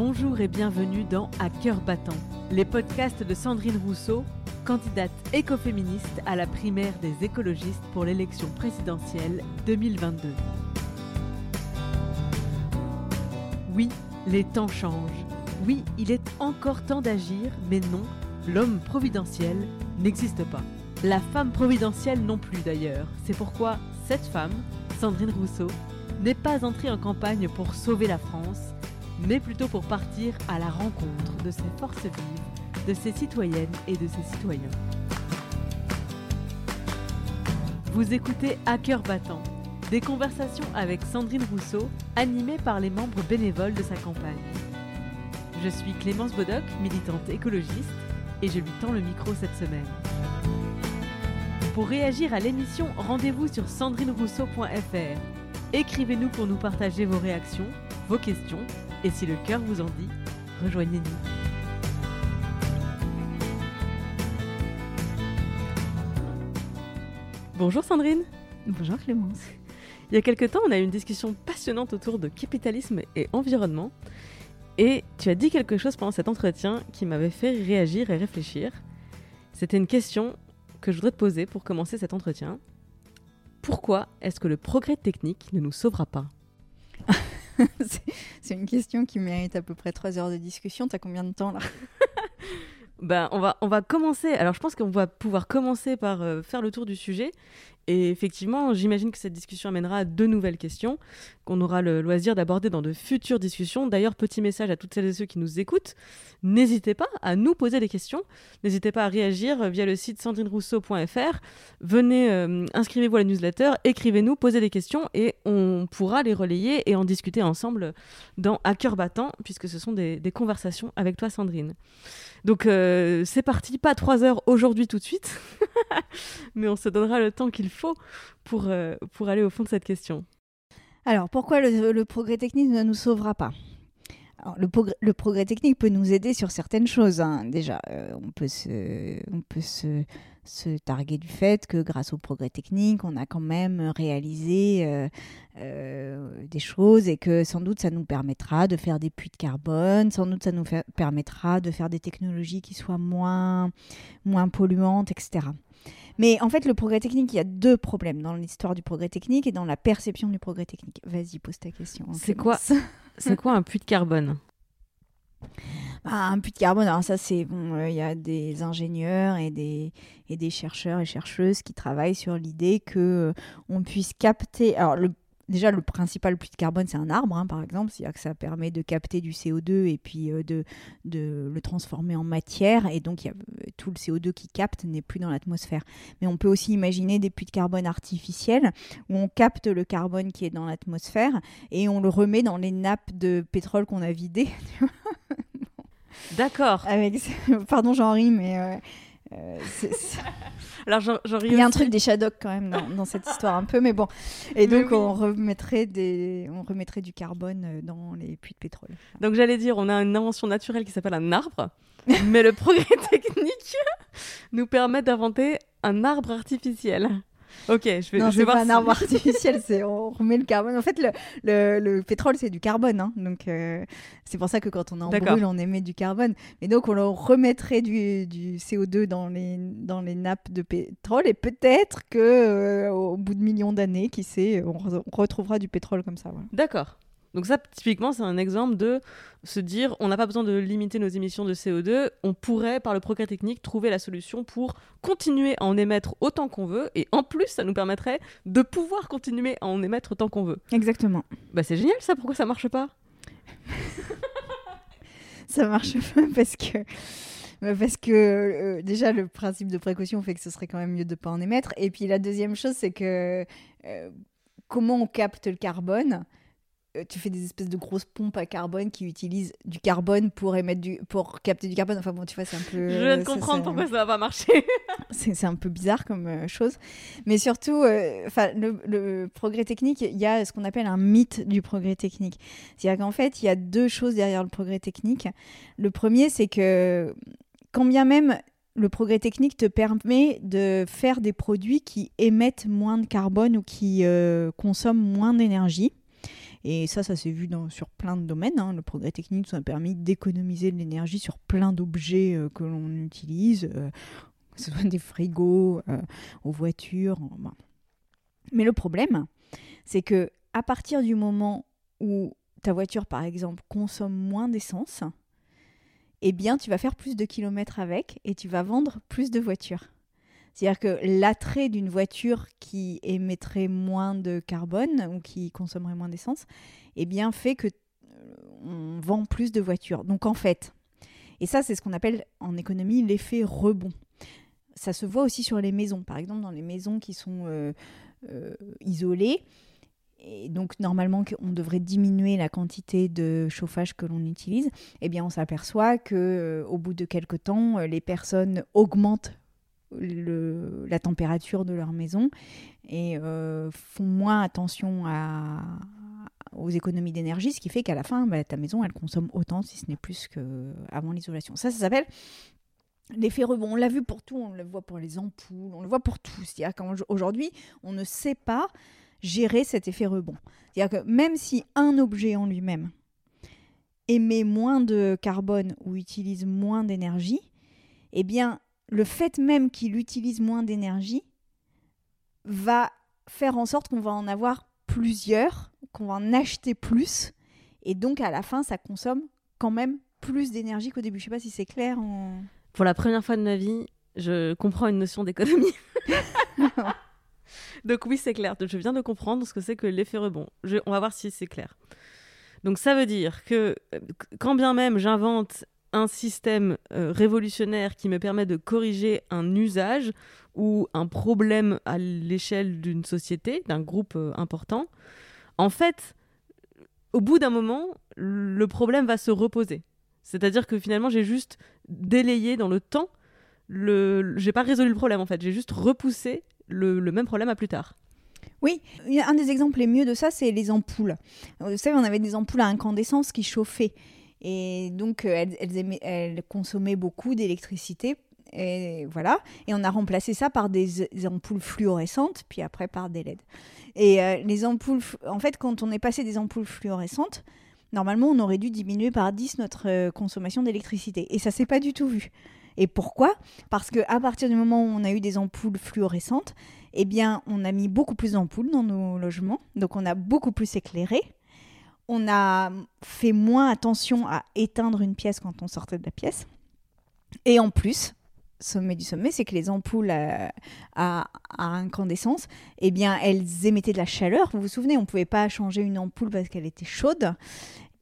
Bonjour et bienvenue dans À cœur battant, les podcasts de Sandrine Rousseau, candidate écoféministe à la primaire des écologistes pour l'élection présidentielle 2022. Oui, les temps changent. Oui, il est encore temps d'agir, mais non, l'homme providentiel n'existe pas. La femme providentielle non plus d'ailleurs. C'est pourquoi cette femme, Sandrine Rousseau, n'est pas entrée en campagne pour sauver la France, mais plutôt pour partir à la rencontre de ses forces vives, de ses citoyennes et de ses citoyens. Vous écoutez À cœur battant, des conversations avec Sandrine Rousseau, animées par les membres bénévoles de sa campagne. Je suis Clémence Bodoc, militante écologiste, et je lui tends le micro cette semaine. Pour réagir à l'émission, rendez-vous sur sandrinerousseau.fr. Écrivez-nous pour nous partager vos réactions, vos questions, et si le cœur vous en dit, rejoignez-nous. Bonjour Sandrine. Bonjour Clémence. Il y a quelque temps, on a eu une discussion passionnante autour de capitalisme et environnement. Et tu as dit quelque chose pendant cet entretien qui m'avait fait réagir et réfléchir. C'était une question que je voudrais te poser pour commencer cet entretien. Pourquoi est-ce que le progrès technique ne nous sauvera pas? C'est une question qui mérite à peu près trois heures de discussion. T'as combien de temps là? Ben, on, va, on va commencer. Alors, je pense qu'on va pouvoir commencer par euh, faire le tour du sujet et effectivement, j'imagine que cette discussion amènera à deux nouvelles questions qu'on aura le loisir d'aborder dans de futures discussions. D'ailleurs, petit message à toutes celles et ceux qui nous écoutent, n'hésitez pas à nous poser des questions, n'hésitez pas à réagir via le site sandrinerousseau.fr, venez, euh, inscrivez-vous à la newsletter, écrivez-nous, posez des questions et on pourra les relayer et en discuter ensemble dans À cœur battant, puisque ce sont des, conversations avec toi Sandrine. Donc euh, c'est parti, pas trois heures aujourd'hui tout de suite, mais on se donnera le temps qu'il faut euh, pour aller au fond de cette question. Alors pourquoi le, progrès technique ne nous sauvera pas? Le, progrès technique peut nous aider sur certaines choses. Hein. Déjà, euh, on peut, se, targuer du fait que grâce au progrès technique, on a quand même réalisé euh, des choses et que sans doute ça nous permettra de faire des puits de carbone, sans doute ça nous permettra de faire des technologies qui soient moins, moins polluantes, etc. Mais en fait, le progrès technique, il y a deux problèmes dans l'histoire du progrès technique et dans la perception du progrès technique. Vas-y, pose ta question. C'est quoi, c'est quoi un puits de carbone? Bah, un puits de carbone, alors ça c'est bon, euh, il y a des ingénieurs et des, et des chercheurs et chercheuses qui travaillent sur l'idée que euh, on puisse capter. Alors le déjà, le principal puits de carbone, c'est un arbre, hein, par exemple. C'est-à-dire que ça permet de capter du CO2 et puis euh, de, de le transformer en matière. Et donc, y a, euh, tout le CO2 qui capte n'est plus dans l'atmosphère. Mais on peut aussi imaginer des puits de carbone artificiels où on capte le carbone qui est dans l'atmosphère et on le remet dans les nappes de pétrole qu'on a vidées. D'accord. Avec, pardon, j'en ris, mais euh, euh, Alors, Il y a un truc des Shadocks quand même dans, cette histoire un peu, mais bon. Et donc, on, remettrait des... on remettrait du carbone euh, dans les puits de pétrole. Donc, j'allais dire, on a une invention naturelle qui s'appelle un arbre, mais le progrès technique nous permet d'inventer un arbre artificiel. Ok, je vais, non, je vais voir. pas un arbre artificiel, c'est on remet le carbone. En fait, le, le, le pétrole, c'est du carbone. Hein, donc, euh, c'est pour ça que quand on en brûle, on émet du carbone. Et donc, on remettrait du, du, CO2 dans les, dans les nappes de pétrole. Et peut-être que euh, au bout de millions d'années, qui sait, on, retrouvera du pétrole comme ça. D'accord. Donc ça, typiquement, c'est un exemple de se dire, on n'a pas besoin de limiter nos émissions de CO2, on pourrait, par le progrès technique, trouver la solution pour continuer à en émettre autant qu'on veut, et en plus, ça nous permettrait de pouvoir continuer à en émettre autant qu'on veut. Exactement. Bah c'est génial ça, pourquoi ça marche pas? Ça marche pas parce que... Bah, parce que euh, déjà le principe de précaution fait que ce serait quand même mieux de ne pas en émettre. Et puis la deuxième chose, c'est que euh, comment on capte le carbone? Tu fais des espèces de grosses pompes à carbone qui utilisent du carbone pour émettre du pour capter du carbone. Enfin bon tu vois c'est un peu je viens de comprendre pourquoi ça va pas marcher. C'est un peu bizarre comme euh, chose. Mais surtout euh, enfin le, progrès technique il y a ce qu'on appelle un mythe du progrès technique. C'est à dire qu'en fait il y a deux choses derrière le progrès technique. Le premier c'est que quand bien même le progrès technique te permet de faire des produits qui émettent moins de carbone ou qui consomment moins d'énergie Et ça, ça s'est vu sur plein de domaines. hein. Le progrès technique nous a permis d'économiser de l'énergie sur plein d'objets euh, que l'on utilise, euh, que ce soit des frigos, euh, aux voitures. Mais le problème, c'est que à partir du moment où ta voiture, par exemple, consomme moins d'essence, eh bien, tu vas faire plus de kilomètres avec et tu vas vendre plus de voitures. C'est-à-dire que l'attrait d'une voiture qui émettrait moins de carbone ou qui consommerait moins d'essence, eh bien, fait que euh, on vend plus de voitures. Donc, en fait, et ça, c'est ce qu'on appelle en économie l'effet rebond. Ça se voit aussi sur les maisons. Par exemple, dans les maisons qui sont euh, euh, isolées, et donc normalement on devrait diminuer la quantité de chauffage que l'on utilise, eh bien on s'aperçoit que au bout de quelques temps, les personnes augmentent la température de leur maison et euh, font moins attention aux économies d'énergie, ce qui fait qu'à la fin, bah, ta maison, elle consomme autant, si ce n'est plus qu'avant l'isolation. Ça, ça s'appelle l'effet rebond. On l'a vu pour tout, on le voit pour les ampoules, on le voit pour tout. C'est-à-dire qu'aujourd'hui, on ne sait pas gérer cet effet rebond. C'est-à-dire que même si un objet en lui-même émet moins de carbone ou utilise moins d'énergie, eh bien, le fait même qu'il utilise moins d'énergie va faire en sorte qu'on va en avoir plusieurs, qu'on va en acheter plus, et donc à la fin, ça consomme quand même plus d'énergie qu'au début. Je sais pas si c'est clair. En... Pour la première fois de ma vie, je comprends une notion d'économie. Donc oui, c'est clair. Je viens de comprendre ce que c'est que l'effet rebond. Je- on va voir si c'est clair. Donc ça veut dire que euh, quand bien même j'invente un système euh, révolutionnaire qui me permet de corriger un usage ou un problème à l'échelle d'une société, d'un groupe euh, important, en fait, au bout d'un moment, le problème va se reposer. C'est-à-dire que finalement, j'ai juste délayé dans le temps le, j'ai pas résolu le problème en fait, j'ai juste repoussé le, le même problème à plus tard. Oui, un des exemples les mieux de ça, c'est les ampoules. Vous savez, on avait des ampoules à incandescence qui chauffaient. Et donc, euh, elles, consommaient beaucoup d'électricité. Et voilà. Et on a remplacé ça par des, ampoules fluorescentes, puis après par des LED. Et euh, les ampoules, en fait, quand on est passé des ampoules fluorescentes, normalement, on aurait dû diminuer par 10 notre euh, consommation d'électricité. Et ça s'est pas du tout vu. Et pourquoi? Parce que à partir du moment où on a eu des ampoules fluorescentes, eh bien, on a mis beaucoup plus d'ampoules dans nos logements, donc on a beaucoup plus éclairé. On a fait moins attention à éteindre une pièce quand on sortait de la pièce. Et en plus, sommet du sommet, c'est que les ampoules à, à- incandescence, eh bien, elles émettaient de la chaleur. Vous vous souvenez, on ne pouvait pas changer une ampoule parce qu'elle était chaude.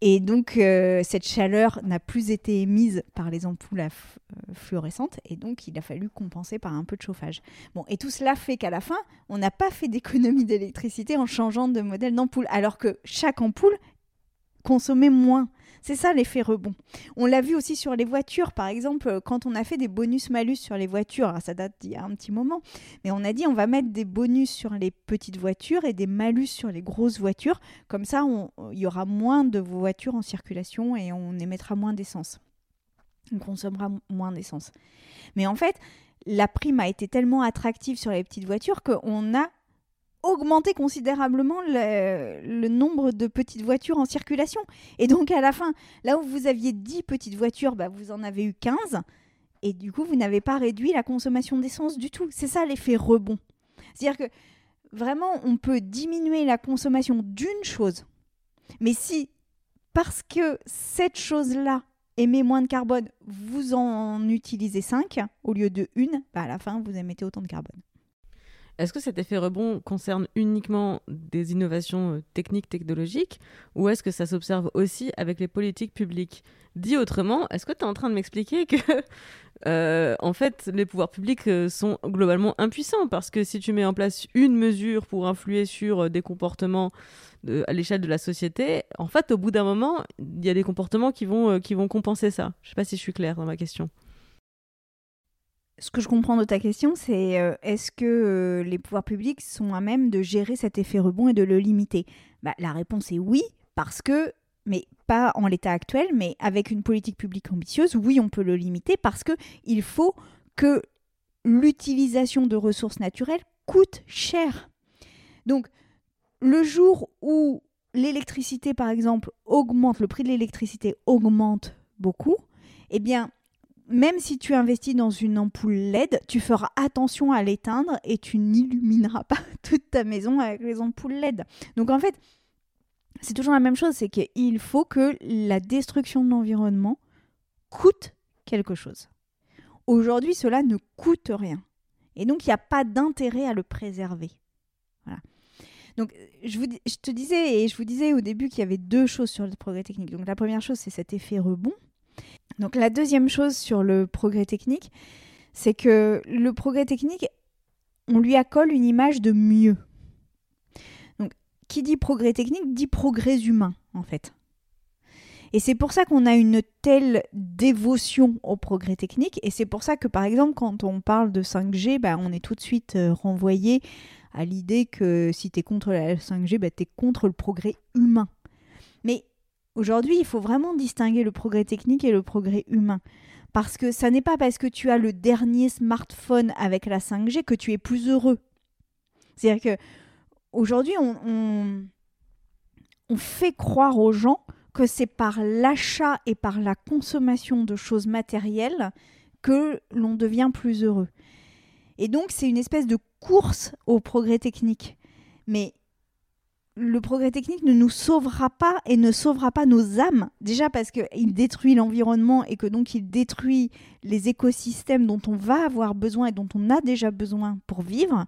Et donc, euh, cette chaleur n'a plus été émise par les ampoules euh, fluorescentes. Et donc, il a fallu compenser par un peu de chauffage. Bon, et tout cela fait qu'à la fin, on n'a pas fait d'économie d'électricité en changeant de modèle d'ampoule, alors que chaque ampoule consommait moins. C'est ça l'effet rebond. On l'a vu aussi sur les voitures, par exemple, euh, quand on a fait des bonus-malus sur les voitures, ça date d'il y a un petit moment, mais on a dit on va mettre des bonus sur les petites voitures et des malus sur les grosses voitures, comme ça il y aura moins de voitures en circulation et on émettra moins d'essence. On consommera moins d'essence. Mais en fait, la prime a été tellement attractive sur les petites voitures qu'on a augmenté considérablement le, le nombre de petites voitures en circulation. Et donc à la fin, là où vous aviez 10 petites voitures, bah, vous en avez eu 15. Et du coup, vous n'avez pas réduit la consommation d'essence du tout. C'est ça l'effet rebond. C'est-à-dire que vraiment, on peut diminuer la consommation d'une chose. Mais si, parce que cette chose-là émet moins de carbone, vous en utilisez 5 au lieu de une, bah à la fin, vous émettez autant de carbone. Est-ce que cet effet rebond concerne uniquement des innovations euh, techniques, technologiques, ou est-ce que ça s'observe aussi avec les politiques publiques? Dit autrement, est-ce que tu es en train de m'expliquer que, euh, en fait, les pouvoirs publics euh, sont globalement impuissants? Parce que si tu mets en place une mesure pour influer sur des comportements à l'échelle de la société, en fait, au bout d'un moment, il y a des comportements qui vont, qui vont compenser ça. Je sais pas si je suis claire dans ma question. Ce que je comprends de ta question, c'est euh, est-ce que euh, les pouvoirs publics sont à même de gérer cet effet rebond et de le limiter? Bah, La réponse est oui, parce que, mais pas en l'état actuel, mais avec une politique publique ambitieuse, oui, on peut le limiter parce que il faut que l'utilisation de ressources naturelles coûte cher. Donc, le jour où l'électricité, par exemple, augmente, le prix de l'électricité augmente beaucoup, eh bien, même si tu investis dans une ampoule LED, tu feras attention à l'éteindre et tu n'illumineras pas toute ta maison avec les ampoules LED. Donc en fait, c'est toujours la même chose, c'est qu'il faut que la destruction de l'environnement coûte quelque chose. Aujourd'hui, cela ne coûte rien. Et donc, il n'y a pas d'intérêt à le préserver. Donc, je, je te disais, et je vous disais au début qu'il y avait deux choses sur le progrès technique. Donc, la première chose, c'est cet effet rebond. Donc, la deuxième chose sur le progrès technique, c'est que le progrès technique, on lui accole une image de mieux. Donc, qui dit progrès technique dit progrès humain, en fait. Et c'est pour ça qu'on a une telle dévotion au progrès technique. Et c'est pour ça que, par exemple, quand on parle de 5G, bah, on est tout de suite euh, renvoyé à l'idée que si tu es contre la 5G, bah, tu es contre le progrès humain. Mais aujourd'hui, il faut vraiment distinguer le progrès technique et le progrès humain. Parce que ça n'est pas parce que tu as le dernier smartphone avec la 5G que tu es plus heureux. C'est-à-dire que aujourd'hui, on, on fait croire aux gens que c'est par l'achat et par la consommation de choses matérielles que l'on devient plus heureux. Et donc c'est une espèce de course au progrès technique. Mais le progrès technique ne nous sauvera pas et ne sauvera pas nos âmes. Déjà parce qu'il détruit l'environnement et que donc il détruit les écosystèmes dont on va avoir besoin et dont on a déjà besoin pour vivre.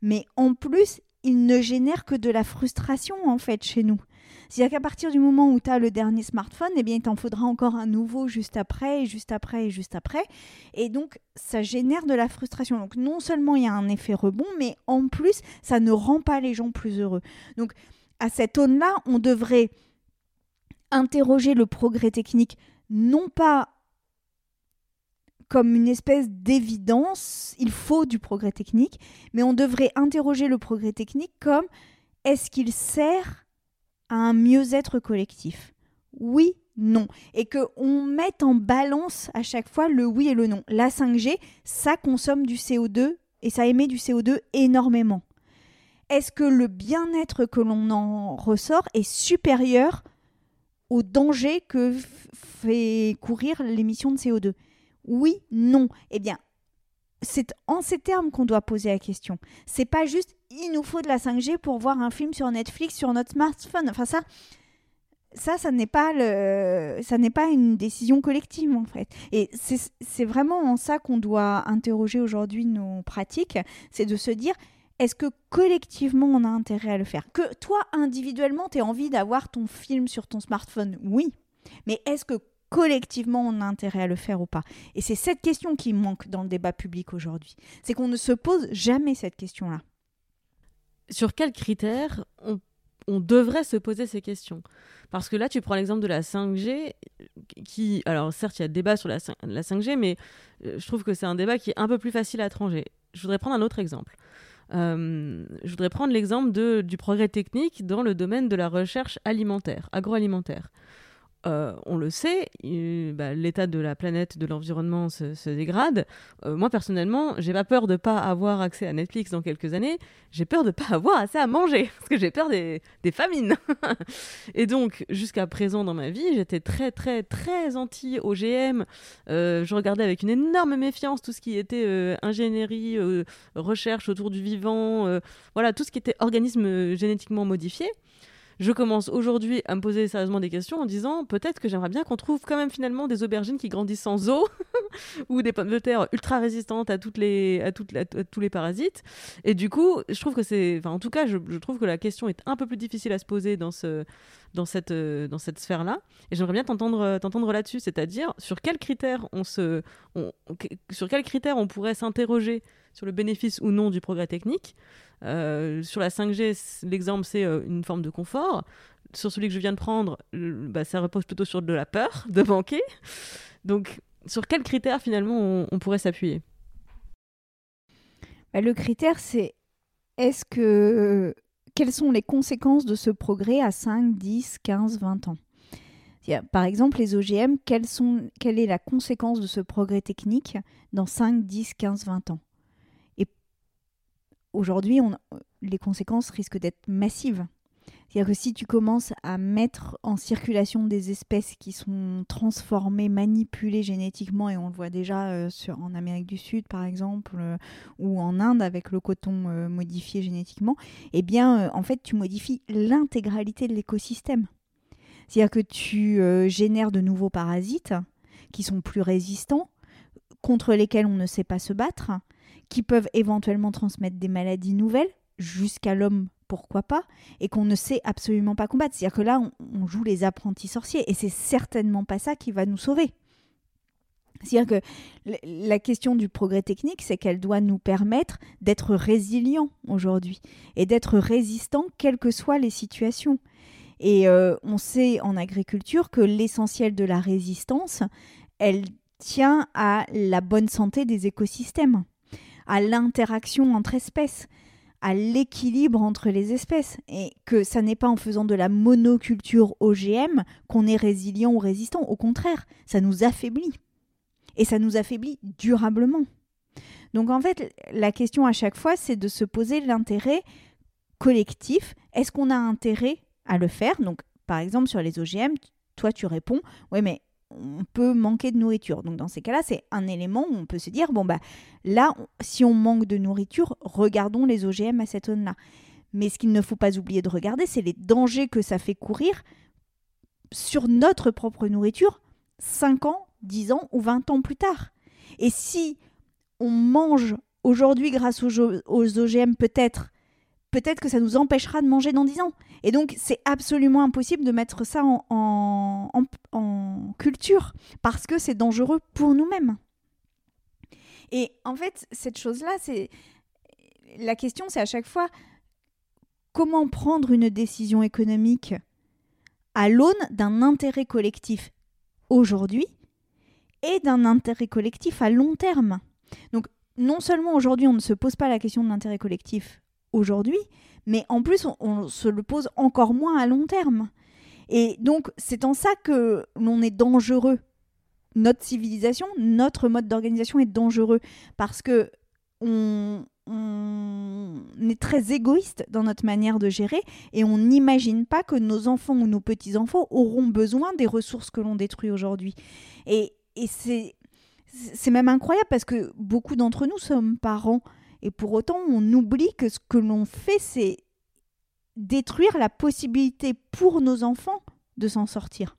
Mais en plus, il ne génère que de la frustration en fait chez nous. C'est-à-dire qu'à partir du moment où tu as le dernier smartphone, eh bien, il t'en faudra encore un nouveau juste après, et juste après, et juste après. Et donc, ça génère de la frustration. Donc, non seulement il y a un effet rebond, mais en plus, ça ne rend pas les gens plus heureux. Donc, à cette aune-là, on devrait interroger le progrès technique, non pas comme une espèce d'évidence, il faut du progrès technique, mais on devrait interroger le progrès technique comme est-ce qu'il sert à un mieux-être collectif Oui, non. Et qu'on mette en balance à chaque fois le oui et le non. La 5G, ça consomme du CO2 et ça émet du CO2 énormément. Est-ce que le bien-être que l'on en ressort est supérieur au danger que fait courir l'émission de CO2 Oui, non. Eh bien, c'est en ces termes qu'on doit poser la question. C'est pas juste il nous faut de la 5G pour voir un film sur Netflix sur notre smartphone. Enfin ça ça ça n'est pas le ça n'est pas une décision collective en fait. Et c'est vraiment en ça qu'on doit interroger aujourd'hui nos pratiques, c'est de se dire est-ce que collectivement on a intérêt à le faire? Que toi individuellement tu as envie d'avoir ton film sur ton smartphone? Oui. Mais est-ce que collectivement on a intérêt à le faire ou pas Et c'est cette question qui manque dans le débat public aujourd'hui. C'est qu'on ne se pose jamais cette question-là. Sur quels critères on, devrait se poser ces questions? Parce que là, tu prends l'exemple de la 5G, qui, alors certes, il y a débat sur la, 5G, mais euh, je trouve que c'est un débat qui est un peu plus facile à trancher. Je voudrais prendre un autre exemple. Euh, je voudrais prendre l'exemple du progrès technique dans le domaine de la recherche alimentaire, agroalimentaire. Euh, on le sait, bah, l'état de la planète, de l'environnement se, dégrade. Euh, moi personnellement, j'ai pas peur de pas avoir accès à Netflix dans quelques années. J'ai peur de pas avoir assez à manger parce que j'ai peur des, famines. et donc, jusqu'à présent dans ma vie, j'étais très très très anti OGM. Euh, je regardais avec une énorme méfiance tout ce qui était ingénierie, recherche autour du vivant, voilà tout ce qui était organisme génétiquement modifié je commence aujourd'hui à me poser sérieusement des questions en disant peut-être que j'aimerais bien qu'on trouve quand même finalement des aubergines qui grandissent sans eau ou des pommes de terre ultra résistantes à toutes les à tous les parasites. Et du coup, je trouve que c'est, enfin en tout cas, je, trouve que la question est un peu plus difficile à se poser dans ce dans cette dans cette sphère là. Et j'aimerais bien t'entendre t'entendre là-dessus, c'est-à-dire sur quels critères on se sur quels critères on pourrait s'interroger sur le bénéfice ou non du progrès technique. Euh, sur la 5G, l'exemple, c'est euh, une forme de confort. Sur celui que je viens de prendre, bah, ça repose plutôt sur de la peur de manquer. Donc, sur quels critères, finalement, on, pourrait s'appuyer? Bah, Le critère, c'est est-ce que quelles sont les conséquences de ce progrès à 5, 10, 15, 20 ans? Par exemple, les OGM, sont, quelle est la conséquence de ce progrès technique dans 5, 10, 15, 20 ans? Aujourd'hui, les conséquences risquent d'être massives. C'est-à-dire que si tu commences à mettre en circulation des espèces qui sont transformées, manipulées génétiquement, et on le voit déjà euh, en Amérique du Sud par exemple, euh, ou en Inde avec le coton euh, modifié génétiquement, eh bien en fait tu modifies l'intégralité de l'écosystème. C'est-à-dire que tu génères de nouveaux parasites qui sont plus résistants, contre lesquels on ne sait pas se battre, qui peuvent éventuellement transmettre des maladies nouvelles jusqu'à l'homme pourquoi pas, et qu'on ne sait absolument pas combattre. C'est-à-dire que là, on, joue les apprentis sorciers, et c'est certainement pas ça qui va nous sauver. C'est-à-dire que la question du progrès technique, c'est qu'elle doit nous permettre d'être résilients aujourd'hui, et d'être résistants quelles que soient les situations. Et euh, on sait en agriculture que l'essentiel de la résistance, elle tient à la bonne santé des écosystèmes, à l'interaction entre espèces à l'équilibre entre les espèces et que ça n'est pas en faisant de la monoculture OGM qu'on est résilient ou résistant. Au contraire, ça nous affaiblit. Et ça nous affaiblit durablement. Donc en fait, la question à chaque fois, c'est de se poser l'intérêt collectif. Est-ce qu'on a intérêt à le faire? Donc par exemple sur les OGM, toi tu réponds, oui mais on peut manquer de nourriture. Donc dans ces cas-là, c'est un élément où on peut se dire, bon, bah là, si on manque de nourriture, regardons les OGM à cette zone-là. Mais ce qu'il ne faut pas oublier de regarder, c'est les dangers que ça fait courir sur notre propre nourriture 5 ans, 10 ans ou 20 ans plus tard. Et si on mange aujourd'hui grâce aux, OGM peut-être peut-être que ça nous empêchera de manger dans 10 ans. Et donc, c'est absolument impossible de mettre ça en, parce que c'est dangereux pour nous-mêmes. Et en fait, cette chose-là, c'est. La question, c'est à chaque fois comment prendre une décision économique à l'aune d'un intérêt collectif aujourd'hui et d'un intérêt collectif à long terme? Donc, non seulement aujourd'hui, on ne se pose pas la question de l'intérêt collectif aujourd'hui, mais en plus, on, se le pose encore moins à long terme. Et donc, c'est en ça que l'on est dangereux. Notre civilisation, notre mode d'organisation est dangereux parce que on, est très égoïste dans notre manière de gérer et on n'imagine pas que nos enfants ou nos petits-enfants auront besoin des ressources que l'on détruit aujourd'hui. Et, et c'est, c'est même incroyable parce que beaucoup d'entre nous sommes parents et pour autant, on oublie que ce que l'on fait, c'est détruire la possibilité pour nos enfants de s'en sortir.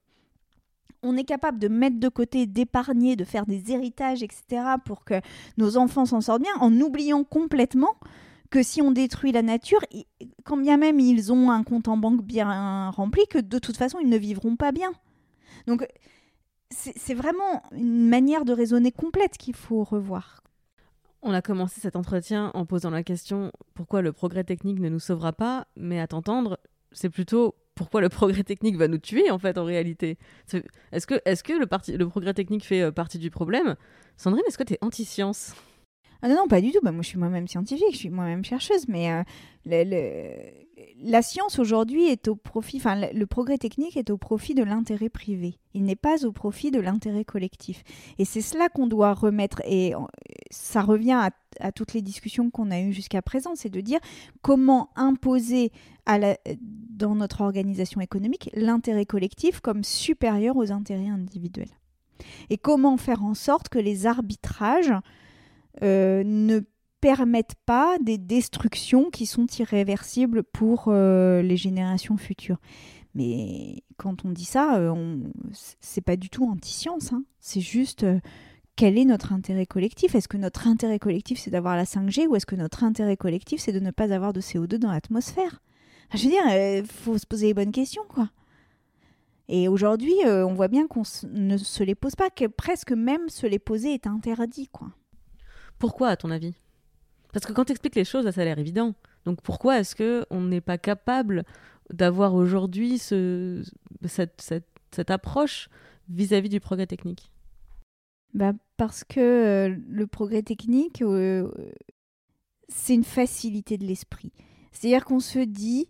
On est capable de mettre de côté, d'épargner, de faire des héritages, etc., pour que nos enfants s'en sortent bien, en oubliant complètement que si on détruit la nature, quand bien même ils ont un compte en banque bien rempli, que de toute façon ils ne vivront pas bien. Donc c'est vraiment une manière de raisonner complète qu'il faut revoir. On a commencé cet entretien en posant la question pourquoi le progrès technique ne nous sauvera pas, mais à t'entendre, c'est plutôt pourquoi le progrès technique va nous tuer en fait en réalité? Est-ce que, le, le progrès technique fait euh, partie du problème? Sandrine, est-ce que tu es anti-science? Ah non, pas du tout. Bah, moi, je suis moi-même scientifique, je suis moi-même chercheuse, mais euh, la science aujourd'hui est au profit, enfin, le progrès technique est au profit de l'intérêt privé. Il n'est pas au profit de l'intérêt collectif. Et c'est cela qu'on doit remettre. Et ça revient à, toutes les discussions qu'on a eues jusqu'à présent, c'est de dire comment imposer dans notre organisation économique l'intérêt collectif comme supérieur aux intérêts individuels. Et comment faire en sorte que les arbitrages euh, ne permettent pas des destructions qui sont irréversibles pour euh, les générations futures. Mais quand on dit ça, euh, c'est pas du tout anti-science. Hein. C'est juste quel est notre intérêt collectif? Est-ce que notre intérêt collectif c'est d'avoir la 5G ou est-ce que notre intérêt collectif c'est de ne pas avoir de CO2 dans l'atmosphère? Je veux dire, il faut se poser les bonnes questions, quoi. Et aujourd'hui, on voit bien qu'on ne se les pose pas, que presque même se les poser est interdit, quoi. Pourquoi, à ton avis? Parce que quand tu expliques les choses, ça a l'air évident. Donc pourquoi est-ce que on n'est pas capable d'avoir aujourd'hui ce, cette, cette, approche vis-à-vis du progrès technique? Bah Parce que euh, le progrès technique, euh, c'est une facilité de l'esprit. C'est-à-dire qu'on se dit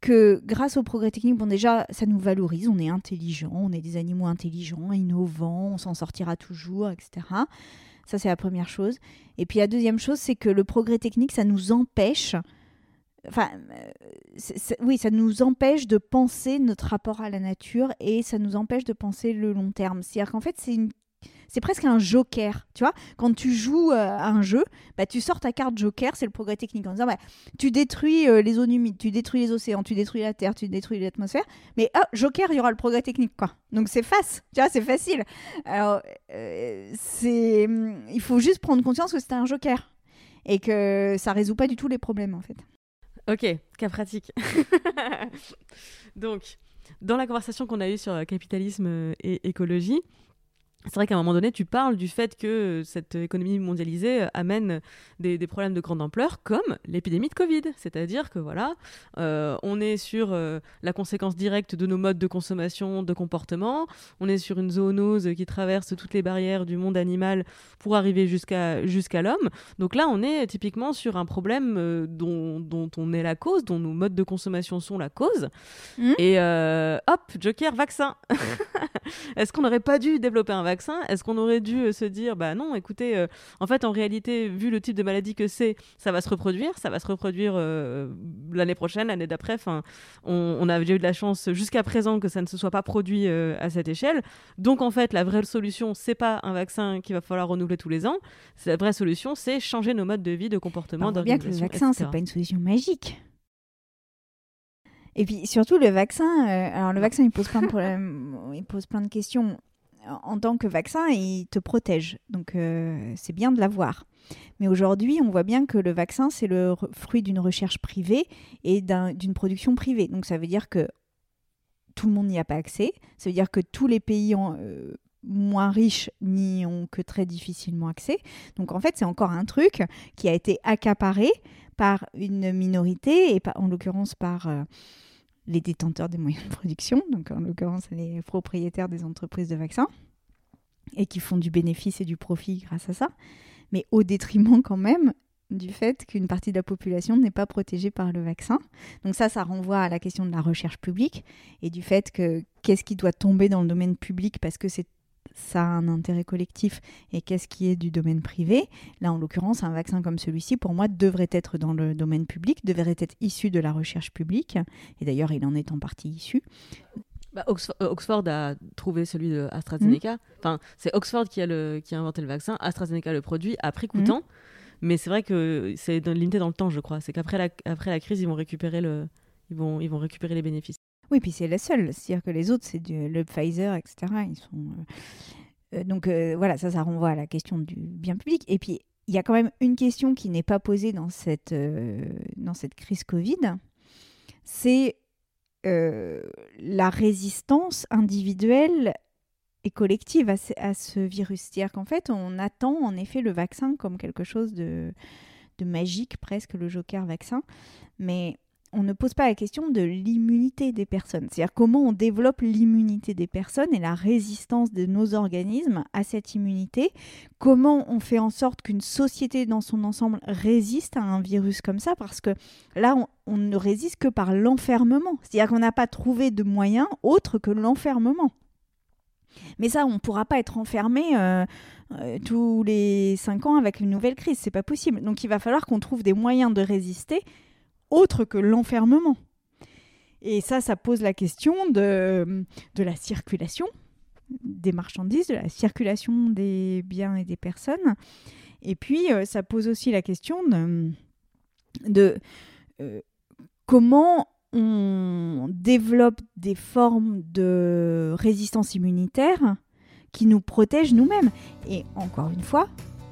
que grâce au progrès technique, bon déjà, ça nous valorise, on est intelligent, on est des animaux intelligents, innovants, on s'en sortira toujours, etc. Ça, c'est la première chose. Et puis la deuxième chose, c'est que le progrès technique, ça nous empêche Enfin, euh, oui, ça nous empêche de penser notre rapport à la nature et ça nous empêche de penser le long terme. C'est-à-dire qu'en fait, c'est une c'est presque un joker, tu vois. Quand tu joues euh, à un jeu, bah, tu sors ta carte joker, c'est le progrès technique en disant bah, tu détruis euh, les zones humides, tu détruis les océans, tu détruis la terre, tu détruis l'atmosphère, mais oh, joker, il y aura le progrès technique, quoi. Donc c'est face, tu vois, c'est facile. Alors, c'est, il faut juste prendre conscience que c'est un joker et que ça résout pas du tout les problèmes, en fait. Ok, cas pratique. Donc, dans la conversation qu'on a eue sur capitalisme euh, et écologie, c'est vrai qu'à un moment donné, tu parles du fait que cette économie mondialisée amène des, problèmes de grande ampleur, comme l'épidémie de Covid. C'est-à-dire que voilà, euh, on est sur euh, la conséquence directe de nos modes de consommation, de comportement. On est sur une zoonose qui traverse toutes les barrières du monde animal pour arriver jusqu'à jusqu'à l'homme. Donc là, on est typiquement sur un problème euh, dont, dont, on est la cause, dont nos modes de consommation sont la cause. Mmh. Et hop, Joker, vaccin. Est-ce qu'on n'aurait pas dû développer un vaccin est-ce qu'on aurait dû euh, se dire, bah non, écoutez, euh, en fait, en réalité, vu le type de maladie que c'est, ça va se reproduire, ça va se reproduire euh, l'année prochaine, l'année d'après. Enfin, on, a déjà eu de la chance jusqu'à présent que ça ne se soit pas produit à cette échelle. Donc, en fait, la vraie solution, c'est pas un vaccin qu'il va falloir renouveler tous les ans. La vraie solution, c'est changer nos modes de vie, de comportement, bah, bien que le vaccin, c'est pas une solution magique. Et puis surtout le vaccin, alors le vaccin il pose plein de problèmes, il pose plein de questions en tant que vaccin, il te protège. Donc euh, c'est bien de l'avoir. Mais aujourd'hui, on voit bien que le vaccin, c'est le fruit d'une recherche privée et d'une production privée. Donc ça veut dire que tout le monde n'y a pas accès. Ça veut dire que tous les pays euh, moins riches n'y ont que très difficilement accès. Donc en fait, c'est encore un truc qui a été accaparé par une minorité, et en l'occurrence par... Euh, les détenteurs des moyens de production, donc en l'occurrence les propriétaires des entreprises de vaccins, et qui font du bénéfice et du profit grâce à ça, mais au détriment quand même du fait qu'une partie de la population n'est pas protégée par le vaccin. Donc ça, ça renvoie à la question de la recherche publique et du fait que qu'est-ce qui doit tomber dans le domaine public parce que c'est ça a un intérêt collectif et qu'est-ce qui est du domaine privé? Là, en l'occurrence, un vaccin comme celui-ci, pour moi, devrait être dans le domaine public, devrait être issu de la recherche publique. Et d'ailleurs, il en est en partie issu. Bah, euh, Oxford, a trouvé celui de AstraZeneca. Mmh. Enfin, c'est Oxford qui a, le, qui a inventé le vaccin. AstraZeneca le produit à prix coûtant. Mmh. Mais c'est vrai que c'est limité dans le temps, je crois. C'est qu'après la, après la crise, ils vont récupérer le, ils vont, ils vont récupérer les bénéfices. Oui, puis c'est la seule. C'est-à-dire que les autres, c'est le Pfizer, etc. Ils sont. Euh, euh, donc euh, voilà, ça, ça renvoie à la question du bien public. Et puis, il y a quand même une question qui n'est pas posée dans cette, dans cette crise Covid. C'est la résistance individuelle et collective à ce, à ce virus. C'est-à-dire qu'en fait, on attend en effet le vaccin comme quelque chose de, de magique, presque le joker vaccin. Mais on ne pose pas la question de l'immunité des personnes. C'est-à-dire comment on développe l'immunité des personnes et la résistance de nos organismes à cette immunité. Comment on fait en sorte qu'une société dans son ensemble résiste à un virus comme ça Parce que là, on, ne résiste que par l'enfermement. C'est-à-dire qu'on n'a pas trouvé de moyen autre que l'enfermement. Mais ça, on ne pourra pas être enfermé euh, euh, tous les cinq ans avec une nouvelle crise. C'est pas possible. Donc il va falloir qu'on trouve des moyens de résister autre que l'enfermement. Et ça, ça pose la question de, la circulation des marchandises, de la circulation des biens et des personnes. Et puis, euh, ça pose aussi la question de, de euh, comment on développe des formes de résistance immunitaire qui nous protègent nous-mêmes. Et encore une fois,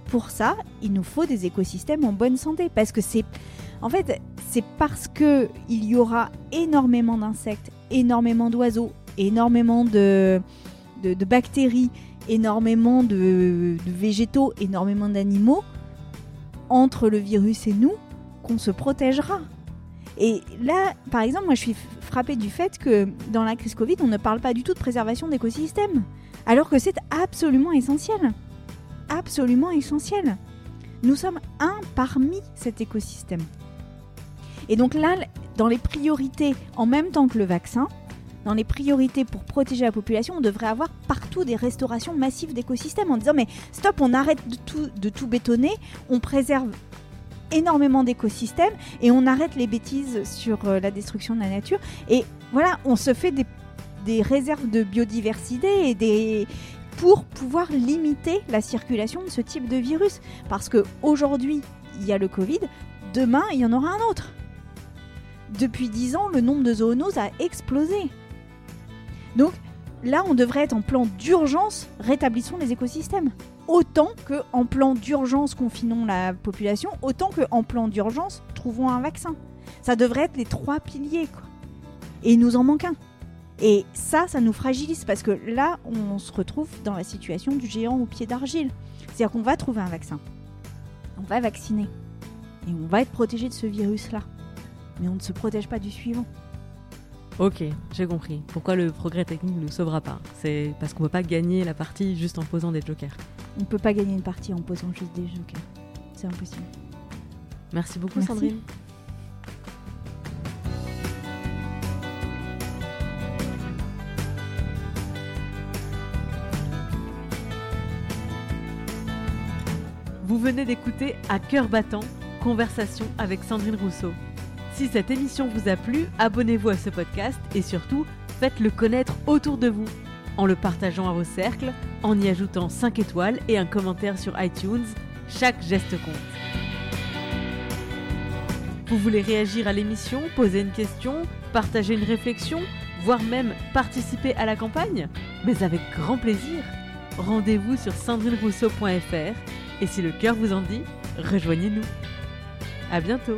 pour ça, il nous faut des écosystèmes en bonne santé. Parce que c'est en fait, c'est parce que il y aura énormément d'insectes, énormément d'oiseaux, énormément de, de, bactéries, énormément de, végétaux, énormément d'animaux entre le virus et nous qu'on se protégera. Et là, par exemple, moi je suis frappée du fait que dans la crise Covid, on ne parle pas du tout de préservation d'écosystèmes, alors que c'est absolument essentiel. Absolument essentiel. Nous sommes un parmi cet écosystème. Et donc là, dans les priorités, en même temps que le vaccin, dans les priorités pour protéger la population, on devrait avoir partout des restaurations massives d'écosystèmes en disant mais stop, on arrête de tout, bétonner, on préserve énormément d'écosystèmes et on arrête les bêtises sur euh, la destruction de la nature. Et voilà, on se fait des, des réserves de biodiversité et des pour pouvoir limiter la circulation de ce type de virus. Parce que aujourd'hui, il y a le Covid, demain, il y en aura un autre. Depuis 10 ans, le nombre de zoonoses a explosé. Donc là, on devrait être en plan d'urgence, rétablissons les écosystèmes. Autant que en plan d'urgence, confinons la population, autant que en plan d'urgence, trouvons un vaccin. Ça devrait être les trois piliers. Et il nous en manque un. Et ça, ça nous fragilise parce que là, on se retrouve dans la situation du géant au pied d'argile. C'est-à-dire qu'on va trouver un vaccin. On va vacciner. Et on va être protégé de ce virus-là. Mais on ne se protège pas du suivant. Ok, j'ai compris. Pourquoi le progrès technique ne nous sauvera pas? C'est parce qu'on ne peut pas gagner la partie juste en posant des jokers. On ne peut pas gagner une partie en posant juste des jokers. C'est impossible. Merci beaucoup Merci. Sandrine. Vous venez d'écouter À cœur battant, conversation avec Sandrine Rousseau. Si cette émission vous a plu, abonnez-vous à ce podcast et surtout, faites-le connaître autour de vous en le partageant à vos cercles, en y ajoutant 5 étoiles et un commentaire sur iTunes. Chaque geste compte. Vous voulez réagir à l'émission, poser une question, partager une réflexion, voire même participer à la campagne? Mais avec grand plaisir Rendez-vous sur sandrinerousseau.fr et si le cœur vous en dit, rejoignez-nous. À bientôt